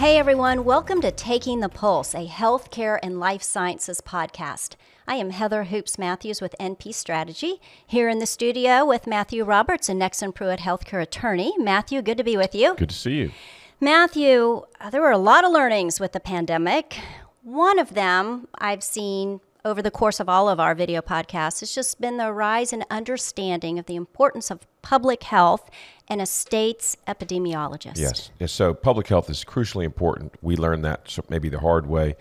Hey everyone, welcome to Taking the Pulse, a healthcare and life sciences podcast. I am Heather Hoopes Matthews with NP Strategy, here in the studio with Matthew Roberts, a Nexsen Pruet healthcare attorney. Matthew, good to be with you. Good to see you. Matthew, uh, there were a lot of learnings with the pandemic. One of them I've seen over the course of all of our video podcasts has just been the rise in understanding of the importance of public health and a state's epidemiologist. Yes. yes. So public health is crucially important. We learned that maybe the hard way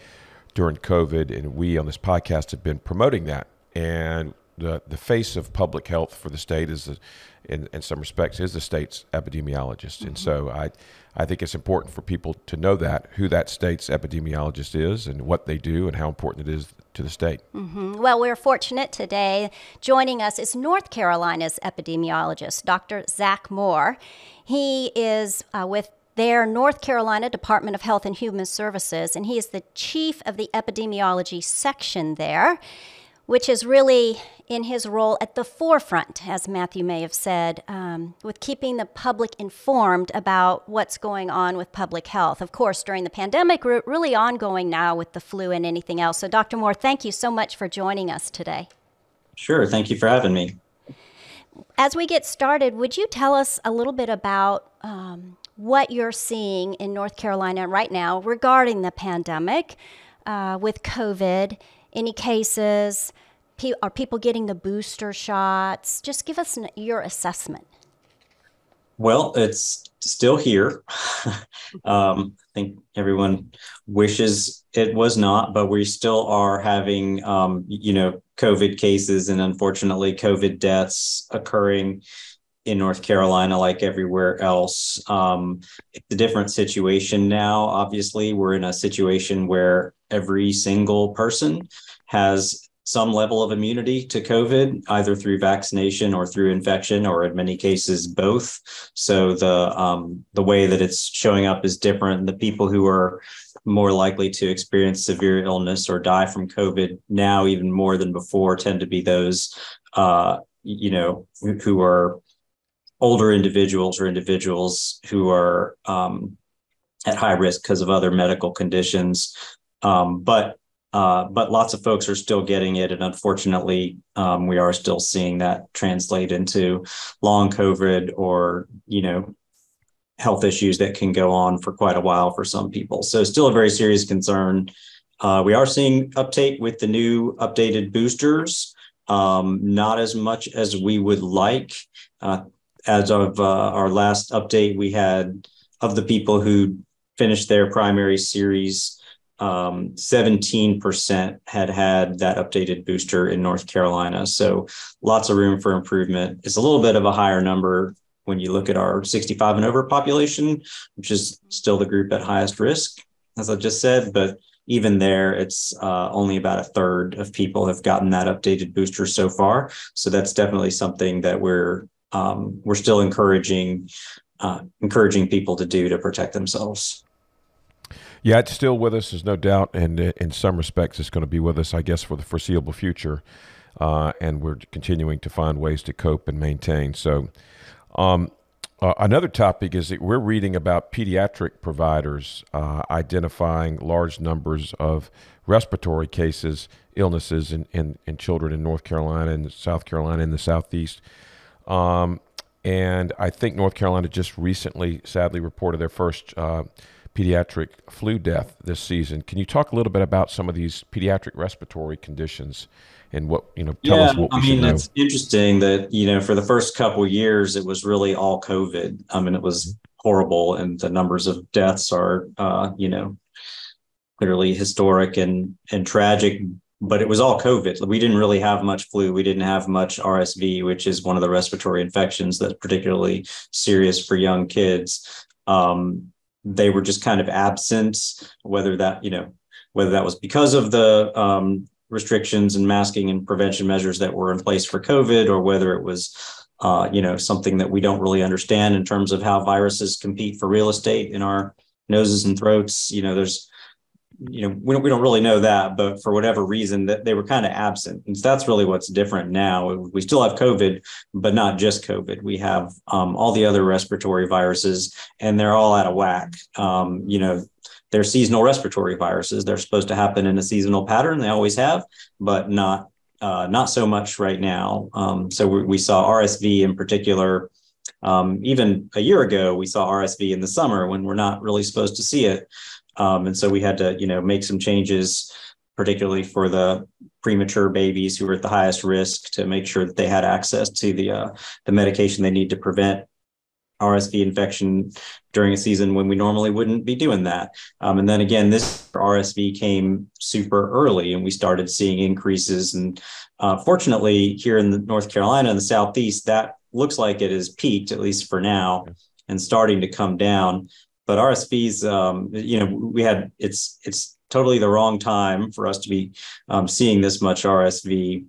during COVID, and we on this podcast have been promoting that. And the, the face of public health for the state is, in, in some respects, is the state's epidemiologist. Mm-hmm. And so I, I think it's important for people to know that, who that state's epidemiologist is and what they do and how important it is to the state. Mm-hmm. Well, we're fortunate today. Joining us is North Carolina's epidemiologist, Dr. Zach Moore. He is uh, with their North Carolina Department of Health and Human Services, and he is the chief of the epidemiology section there which is really in his role at the forefront, as Matthew may have said, um, with keeping the public informed about what's going on with public health. Of course, during the pandemic, we're really ongoing now with the flu and anything else. So, Dr. Moore, thank you so much for joining us today. Sure. Thank you for having me. As we get started, would you tell us a little bit about um, what you're seeing in North Carolina right now regarding the pandemic uh, with COVID? Any cases? Are people getting the booster shots? Just give us your assessment. Well, it's still here. um, I think everyone wishes it was not, but we still are having, um, you know, COVID cases and unfortunately COVID deaths occurring in North Carolina, like everywhere else. Um, it's a different situation now. Obviously, we're in a situation where every single person has some level of immunity to COVID, either through vaccination or through infection, or in many cases both. So the um, the way that it's showing up is different. The people who are more likely to experience severe illness or die from COVID now, even more than before, tend to be those uh, you know who are older individuals or individuals who are um, at high risk because of other medical conditions. Um, but uh, but lots of folks are still getting it, and unfortunately, um, we are still seeing that translate into long COVID or you know health issues that can go on for quite a while for some people. So, still a very serious concern. Uh, we are seeing uptake with the new updated boosters, um, not as much as we would like. Uh, as of uh, our last update, we had of the people who finished their primary series um, 17% had had that updated booster in North Carolina. So lots of room for improvement. It's a little bit of a higher number when you look at our 65 and over population, which is still the group at highest risk, as I just said. But even there, it's uh, only about a third of people have gotten that updated booster so far. So that's definitely something that we're um, we're still encouraging uh, encouraging people to do to protect themselves. Yeah, it's still with us. There's no doubt, and in some respects, it's going to be with us, I guess, for the foreseeable future. Uh, and we're continuing to find ways to cope and maintain. So, um, uh, another topic is that we're reading about pediatric providers uh, identifying large numbers of respiratory cases, illnesses in, in, in, children in North Carolina and South Carolina and the Southeast. Um, and I think North Carolina just recently, sadly, reported their first uh, pediatric flu death this season. Can you talk a little bit about some of these pediatric respiratory conditions and what you know? Tell yeah, us what I mean, it's interesting that you know for the first couple years it was really all COVID. I mean, it was horrible, and the numbers of deaths are uh, you know clearly historic and and tragic. But it was all COVID. We didn't really have much flu. We didn't have much RSV, which is one of the respiratory infections that's particularly serious for young kids. Um, they were just kind of absent, whether that, you know, whether that was because of the um, restrictions and masking and prevention measures that were in place for COVID, or whether it was, uh, you know, something that we don't really understand in terms of how viruses compete for real estate in our noses and throats. You know, there's you know we don't, we don't really know that but for whatever reason that they were kind of absent and so that's really what's different now we still have covid but not just covid we have um, all the other respiratory viruses and they're all out of whack um, you know they're seasonal respiratory viruses. They're supposed to happen in a seasonal pattern. They always have, but not uh, not so much right now. Um, so we, we, saw RSV in particular. Um, even a year ago, we saw RSV in the summer when we're not really supposed to see it, um, and so we had to, you know, make some changes, particularly for the premature babies who were at the highest risk, to make sure that they had access to the uh, the medication they need to prevent RSV infection during a season when we normally wouldn't be doing that. Um, and then again, this RSV came super early and we started seeing increases. And uh, fortunately, here in the North Carolina and the Southeast, that looks like it has peaked, at least for now, and starting to come down. But RSV's, um, you know, we had it's it's totally the wrong time for us to be um, seeing this much RSV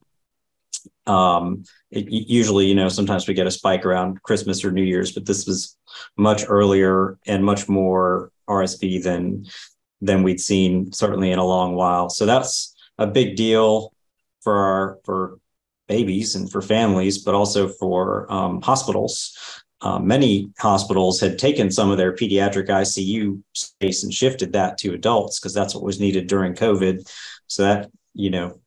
um, it, usually, you know, sometimes we get a spike around Christmas or New Year's, but this was much earlier and much more RSV than than we'd seen certainly in a long while. So that's a big deal for our for babies and for families, but also for um, hospitals. Uh, many hospitals had taken some of their pediatric ICU space and shifted that to adults because that's what was needed during COVID. So that you know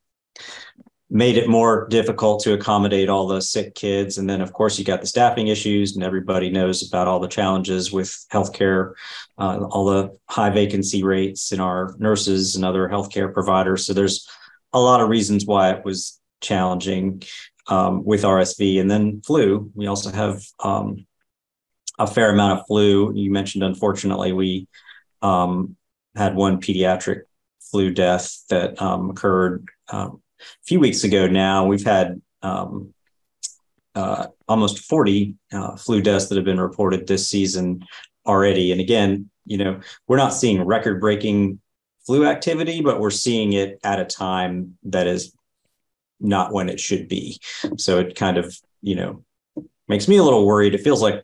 made it more difficult to accommodate all the sick kids. And then, of course, you got the staffing issues, and everybody knows about all the challenges with healthcare, uh, all the high vacancy rates in our nurses and other healthcare providers. So there's a lot of reasons why it was challenging um, with RSV. And then flu, we also have um, a fair amount of flu. You mentioned, unfortunately, we um, had one pediatric flu death that um, occurred um, a few weeks ago now, we've had um, uh, almost 40 uh, flu deaths that have been reported this season already. And again, you know, we're not seeing record breaking flu activity, but we're seeing it at a time that is not when it should be. So it kind of, you know, makes me a little worried. It feels like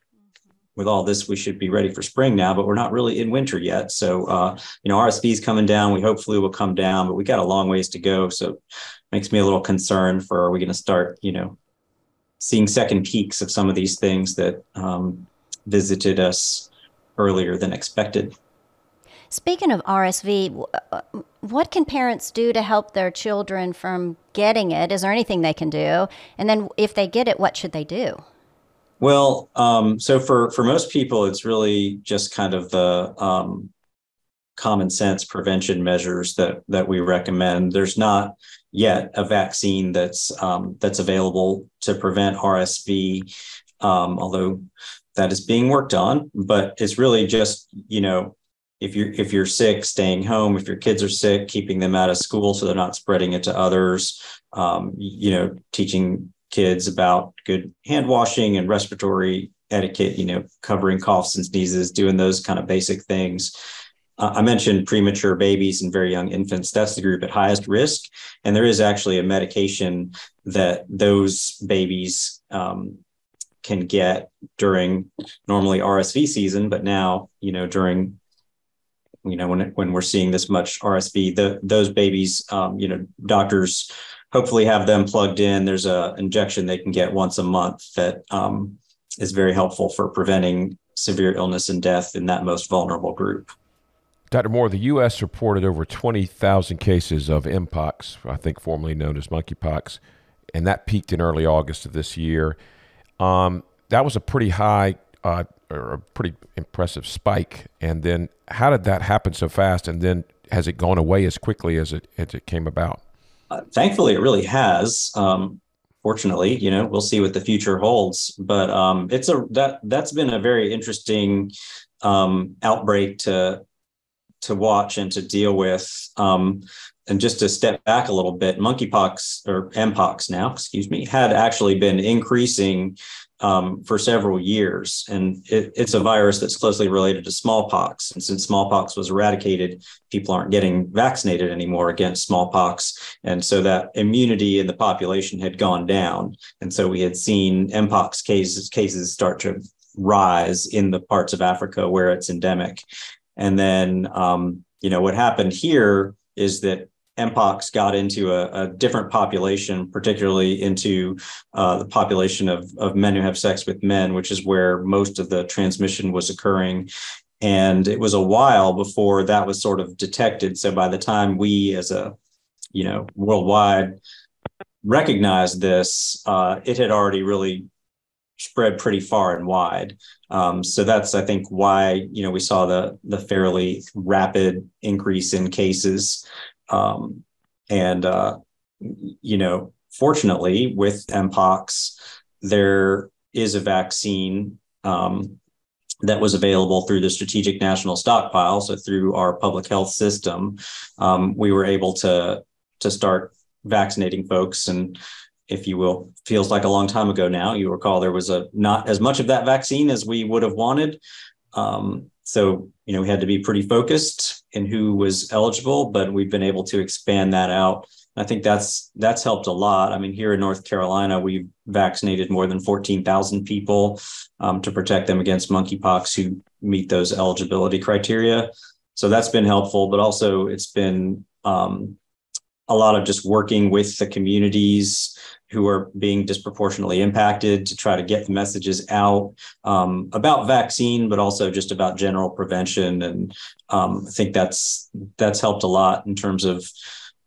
with all this, we should be ready for spring now, but we're not really in winter yet. So, uh, you know, RSV is coming down. We hopefully will come down, but we got a long ways to go. So makes me a little concerned for are we going to start, you know, seeing second peaks of some of these things that um, visited us earlier than expected. Speaking of RSV, what can parents do to help their children from getting it? Is there anything they can do? And then if they get it, what should they do? Well, um, so for for most people, it's really just kind of the um, common sense prevention measures that that we recommend. There's not yet a vaccine that's um, that's available to prevent RSV, um, although that is being worked on. But it's really just you know if you're if you're sick, staying home. If your kids are sick, keeping them out of school so they're not spreading it to others. Um, you know, teaching kids about good hand washing and respiratory etiquette. You know, covering coughs and sneezes, doing those kind of basic things uh, I mentioned premature babies and very young infants. That's the group at highest risk. And there is actually a medication that those babies um, can get during normally RSV season, but now, you know, during you know when when we're seeing this much RSV, the, those babies, um, you know, doctors hopefully have them plugged in. There's a injection they can get once a month that um, is very helpful for preventing severe illness and death in that most vulnerable group. Dr. Moore, the U.S. reported over 20,000 cases of Mpox, I think formerly known as monkeypox, and that peaked in early August of this year. Um, that was a pretty high uh, or a pretty impressive spike. And then how did that happen so fast? And then has it gone away as quickly as it, as it came about? Uh, thankfully, it really has. Um, fortunately, you know, we'll see what the future holds. But um, it's a that that's been a very interesting um, outbreak to to watch and to deal with. Um, and just to step back a little bit, monkeypox or mpox now, excuse me, had actually been increasing um, for several years. And it, it's a virus that's closely related to smallpox. And since smallpox was eradicated, people aren't getting vaccinated anymore against smallpox. And so that immunity in the population had gone down. And so we had seen mpox cases, cases start to rise in the parts of Africa where it's endemic. And then, um, you know, what happened here is that Mpox got into a, a different population, particularly into uh, the population of, of men who have sex with men, which is where most of the transmission was occurring. and it was a while before that was sort of detected. So by the time we, as a you know worldwide, recognized this, uh, it had already really spread pretty far and wide. Um, so that's I think why you know we saw the the fairly rapid increase in cases, um, and uh, you know fortunately with mpox there is a vaccine um, that was available through the strategic national stockpile so through our public health system. Um, we were able to to start vaccinating folks and if you will feels like a long time ago now you recall there was a not as much of that vaccine as we would have wanted. Um, so you know we had to be pretty focused in who was eligible but we've been able to expand that out I think that's that's helped a lot. I mean, here in North Carolina, we've vaccinated more than 14,000 people um, to protect them against monkeypox who meet those eligibility criteria. So that's been helpful, but also it's been um, a lot of just working with the communities who are being disproportionately impacted to try to get the messages out um, about vaccine, but also just about general prevention. And um, I think that's that's helped a lot in terms of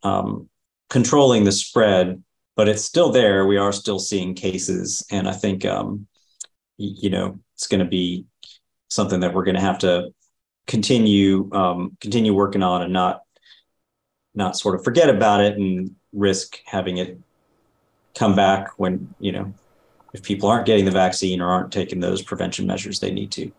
um, controlling the spread, but it's still there. We are still seeing cases, and I think um, you know it's going to be something that we're going to have to continue um, continue working on and not not sort of forget about it and risk having it come back when you know if people aren't getting the vaccine or aren't taking those prevention measures they need to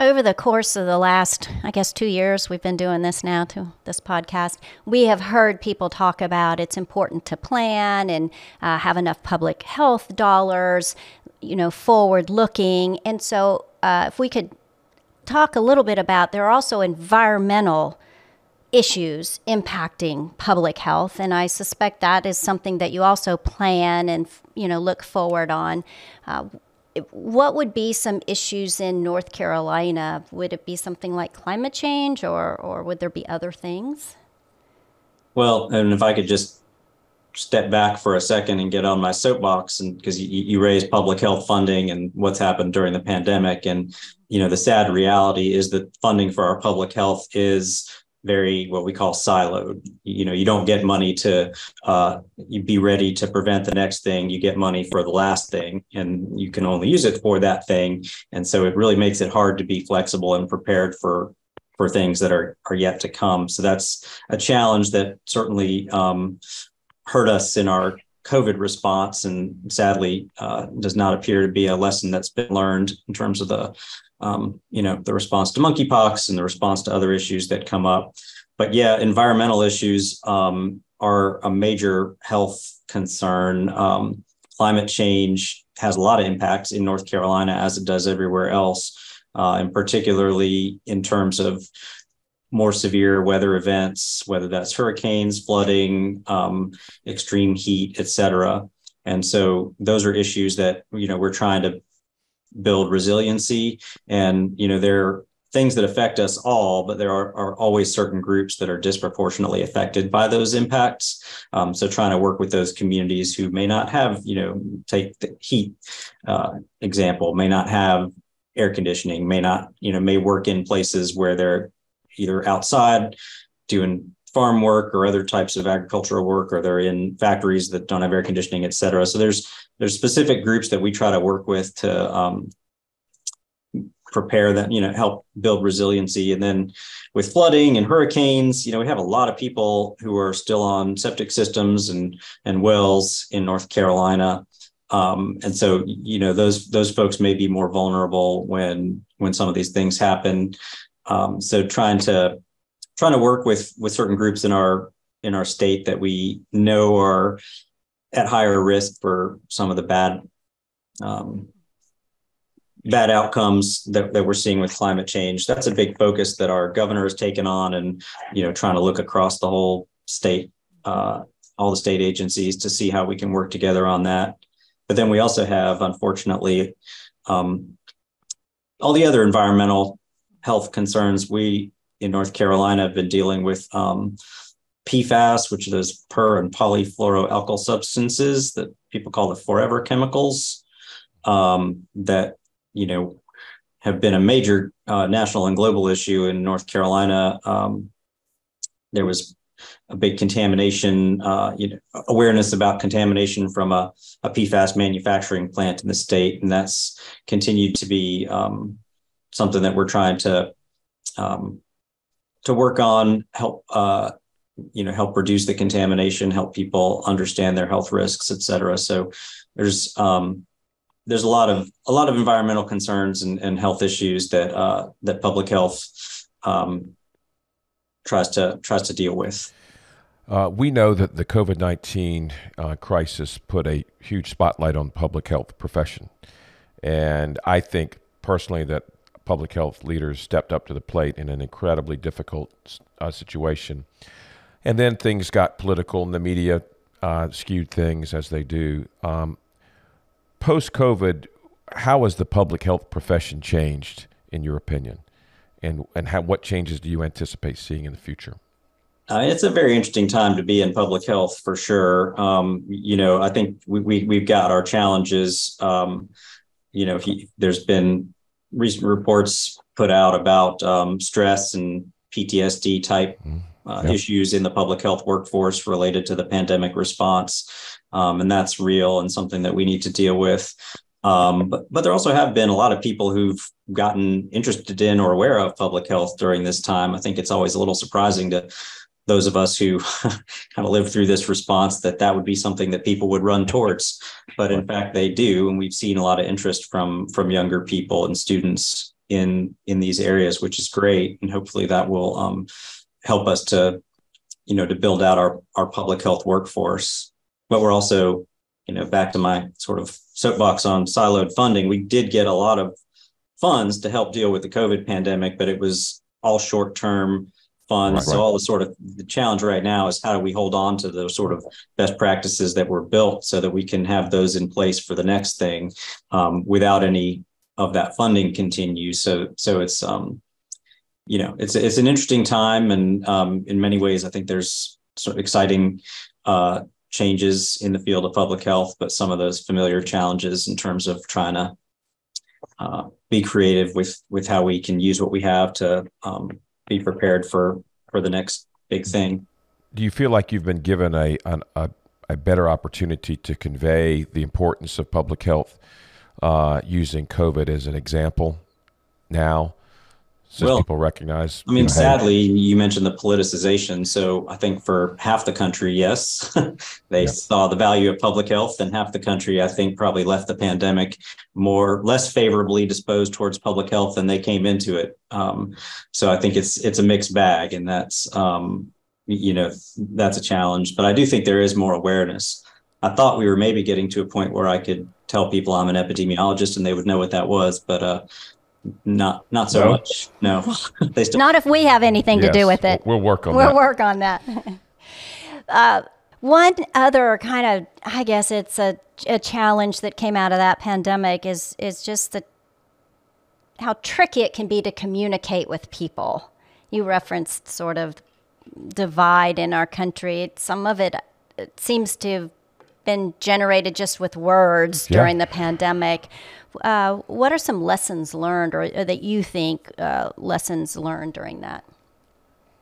over the course of the last, I guess, two years, we've been doing this now to this podcast. We have heard people talk about it's important to plan and uh, have enough public health dollars, you know, forward looking. And so, uh, if we could talk a little bit about there are also environmental issues impacting public health and i suspect that is something that you also plan and you know look forward on uh, what would be some issues in North Carolina? Would it be something like climate change, or or would there be other things? Well, and if I could just step back for a second and get on my soapbox, and because you, you raised public health funding and what's happened during the pandemic, and you know the sad reality is that funding for our public health is very what we call siloed. You know, you don't get money to uh, you be ready to prevent the next thing. You get money for the last thing, and you can only use it for that thing. And so it really makes it hard to be flexible and prepared for for things that are are yet to come. So that's a challenge that certainly um, hurt us in our COVID response, and sadly uh, does not appear to be a lesson that's been learned in terms of the um, you know, the response to monkeypox and the response to other issues that come up. But yeah, environmental issues um, are a major health concern. Um, climate change has a lot of impacts in North Carolina, as it does everywhere else, uh, and particularly in terms of more severe weather events, whether that's hurricanes, flooding, um, extreme heat, et cetera. And so those are issues that you know we're trying to build resiliency. And, you know, there are things that affect us all, but there are, are always certain groups that are disproportionately affected by those impacts. Um, so trying to work with those communities who may not have, you know, take the heat uh, example, may not have air conditioning, may not, you know, may work in places where they're either outside doing farm work or other types of agricultural work, or they're in factories that don't have air conditioning, et cetera. So there's there's specific groups that we try to work with to um, prepare that you know help build resiliency. And then with flooding and hurricanes you know we have a lot of people who are still on septic systems and and wells in north carolina. Um, and so you know those those folks may be more vulnerable when when some of these things happen. Um, so trying to trying to work with with certain groups in our in our state that we know are at higher risk for some of the bad um, bad outcomes that, that we're seeing with climate change. That's a big focus that our governor has taken on, and you know, trying to look across the whole state, uh, all the state agencies to see how we can work together on that. But then we also have, unfortunately, um, all the other environmental health concerns. We in North Carolina have been dealing with um, PFAS, which are those per and polyfluoroalkyl substances that people call the forever chemicals um, that, you know, have been a major uh, national and global issue in North Carolina. Um, there was a big contamination, uh, you know, awareness about contamination from a, a, PFAS manufacturing plant in the state, and that's continued to be um, something that we're trying to um, to work on, help uh, you know, help reduce the contamination, help people understand their health risks, et cetera. So there's um, there's a lot of a lot of environmental concerns and, and health issues that uh, that public health um, tries to tries to deal with. Uh, we know that the COVID 19 uh, crisis put a huge spotlight on the public health profession. And I think personally that public health leaders stepped up to the plate in an incredibly difficult uh, situation. And then things got political, and the media uh, skewed things as they do. Um, Post COVID, how has the public health profession changed, in your opinion? And, and how, what changes do you anticipate seeing in the future? Uh, it's a very interesting time to be in public health for sure. Um, you know, I think we, we we've got our challenges. Um, you know, he, there's been recent reports put out about um, stress and PTSD type mm-hmm. uh, yep. issues in the public health workforce related to the pandemic response, um, and that's real and something that we need to deal with. Um, but, but there also have been a lot of people who've gotten interested in or aware of public health during this time. I think it's always a little surprising to those of us who kind of lived through this response that that would be something that people would run towards. But in fact they do and we've seen a lot of interest from from younger people and students in in these areas which is great. And hopefully that will um, help us to you know to build out our our public health workforce. But we're also you know back to my sort of soapbox on siloed funding we did get a lot of funds to help deal with the covid pandemic but it was all short term funds. Right, so all the sort of the challenge right now is how do we hold on to those sort of best practices that were built so that we can have those in place for the next thing um, without any of that funding continue. So so it's um you know it's it's an interesting time and um, in many ways I think there's sort of exciting uh, changes in the field of public health, but some of those familiar challenges in terms of trying to uh, be creative with with how we can use what we have to um, be prepared for for the next big thing. Do you feel like you've been given a an, a, a better opportunity to convey the importance of public health uh, using COVID as an example now? So well, people recognize. I mean, you know, sadly, hey. you mentioned the politicization. So I think for half the country, yes, they yeah. saw the value of public health, and half the country, I think, probably left the pandemic more less favorably disposed towards public health than they came into it. Um, so I think it's it's a mixed bag, and that's um, you know that's a challenge. But I do think there is more awareness. I thought we were maybe getting to a point where I could tell people I'm an epidemiologist and they would know what that was, but uh, not not so no? much. No, they still. Not if we have anything yes, to do with it. We'll work on we'll that. We'll work on that. uh, one other kind of, I guess it's a, a challenge that came out of that pandemic is is just the how tricky it can be to communicate with people. You referenced sort of divide in our country. Some of it, it seems to have been generated just with words yeah. during the pandemic. Uh, what are some lessons learned, or, or that you think uh, lessons learned during that?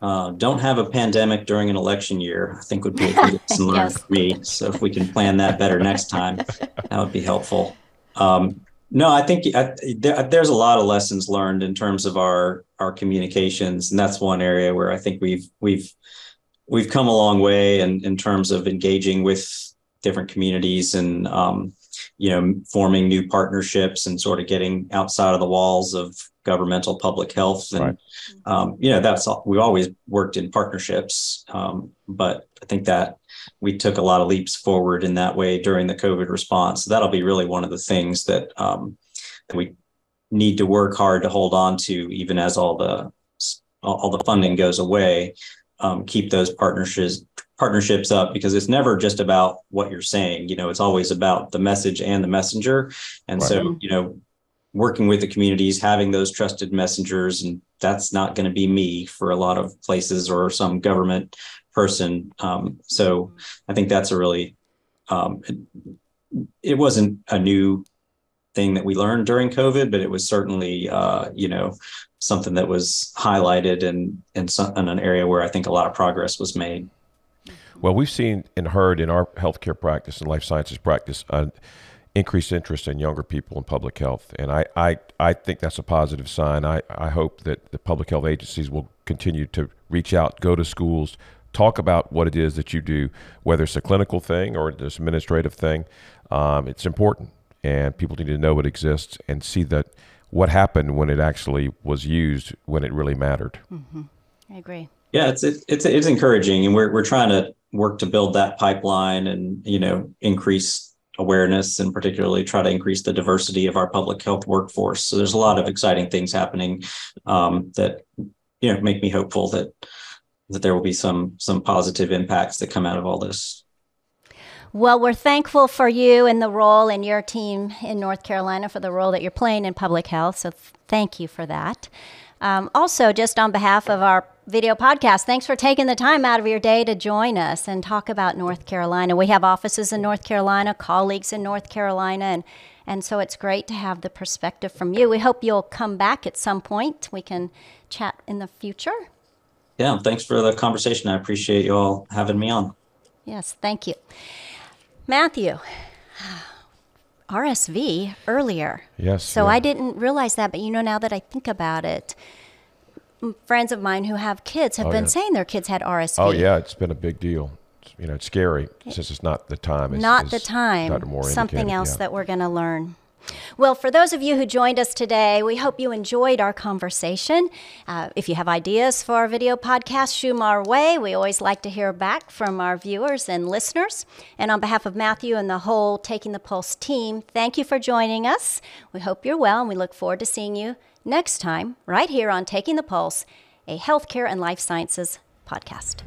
Uh, don't have a pandemic during an election year. I think would be a good lesson learned yes. for me. So if we can plan that better next time, that would be helpful. Um, no, I think I, there, there's a lot of lessons learned in terms of our our communications, and that's one area where I think we've we've we've come a long way in, in terms of engaging with different communities and um, you know, forming new partnerships and sort of getting outside of the walls of governmental public health. And, right. um, you know, that's all, we've always worked in partnerships. Um, but I think that we took a lot of leaps forward in that way during the COVID response. So that'll be really one of the things that, um, that we need to work hard to hold on to, even as all the, all the funding goes away. Um, keep those partnerships partnerships up because it's never just about what you're saying you know it's always about the message and the messenger and right. so you know working with the communities having those trusted messengers and that's not going to be me for a lot of places or some government person um, so i think that's a really um, it, it, wasn't a new thing that we learned during COVID, but it was certainly, uh, you know, something that was highlighted and in, in, in an area where I think a lot of progress was made. Well, we've seen and heard in our healthcare practice and life sciences practice uh, increased interest in younger people in public health, and I, I, I think that's a positive sign. I, I hope that the public health agencies will continue to reach out, go to schools, talk about what it is that you do, whether it's a clinical thing or this administrative thing. Um, it's important, and people need to know it exists and see that what happened when it actually was used when it really mattered. Mm-hmm. I agree. Yeah, it's it, it's it's encouraging, and we're we're trying to work to build that pipeline and you know increase awareness and particularly try to increase the diversity of our public health workforce. So there's a lot of exciting things happening um, that you know make me hopeful that that there will be some some positive impacts that come out of all this. Well, we're thankful for you and the role in your team in North Carolina for the role that you're playing in public health. So thank you for that. Um, also, just on behalf of our video podcast, thanks for taking the time out of your day to join us and talk about North Carolina. We have offices in North Carolina, colleagues in North Carolina, and and so it's great to have the perspective from you. We hope you'll come back at some point. We can chat in the future. Yeah, thanks for the conversation. I appreciate you all having me on. Yes, thank you. Matthew, RSV earlier. Yes. So yeah. I didn't realize that, but you know, now that I think about it, friends of mine who have kids have oh, been yeah. saying their kids had RSV. Oh yeah, it's been a big deal. You know, it's scary since it's not the time. It's, not the time. Something else yeah. that we're going to learn. Well, for those of you who joined us today, we hope you enjoyed our conversation. Uh, if you have ideas for our video podcast, shoot them our way. We always like to hear back from our viewers and listeners. And on behalf of Matthew and the whole Taking the Pulse team, thank you for joining us. We hope you're well, and we look forward to seeing you next time right here on Taking the Pulse, a healthcare and life sciences podcast.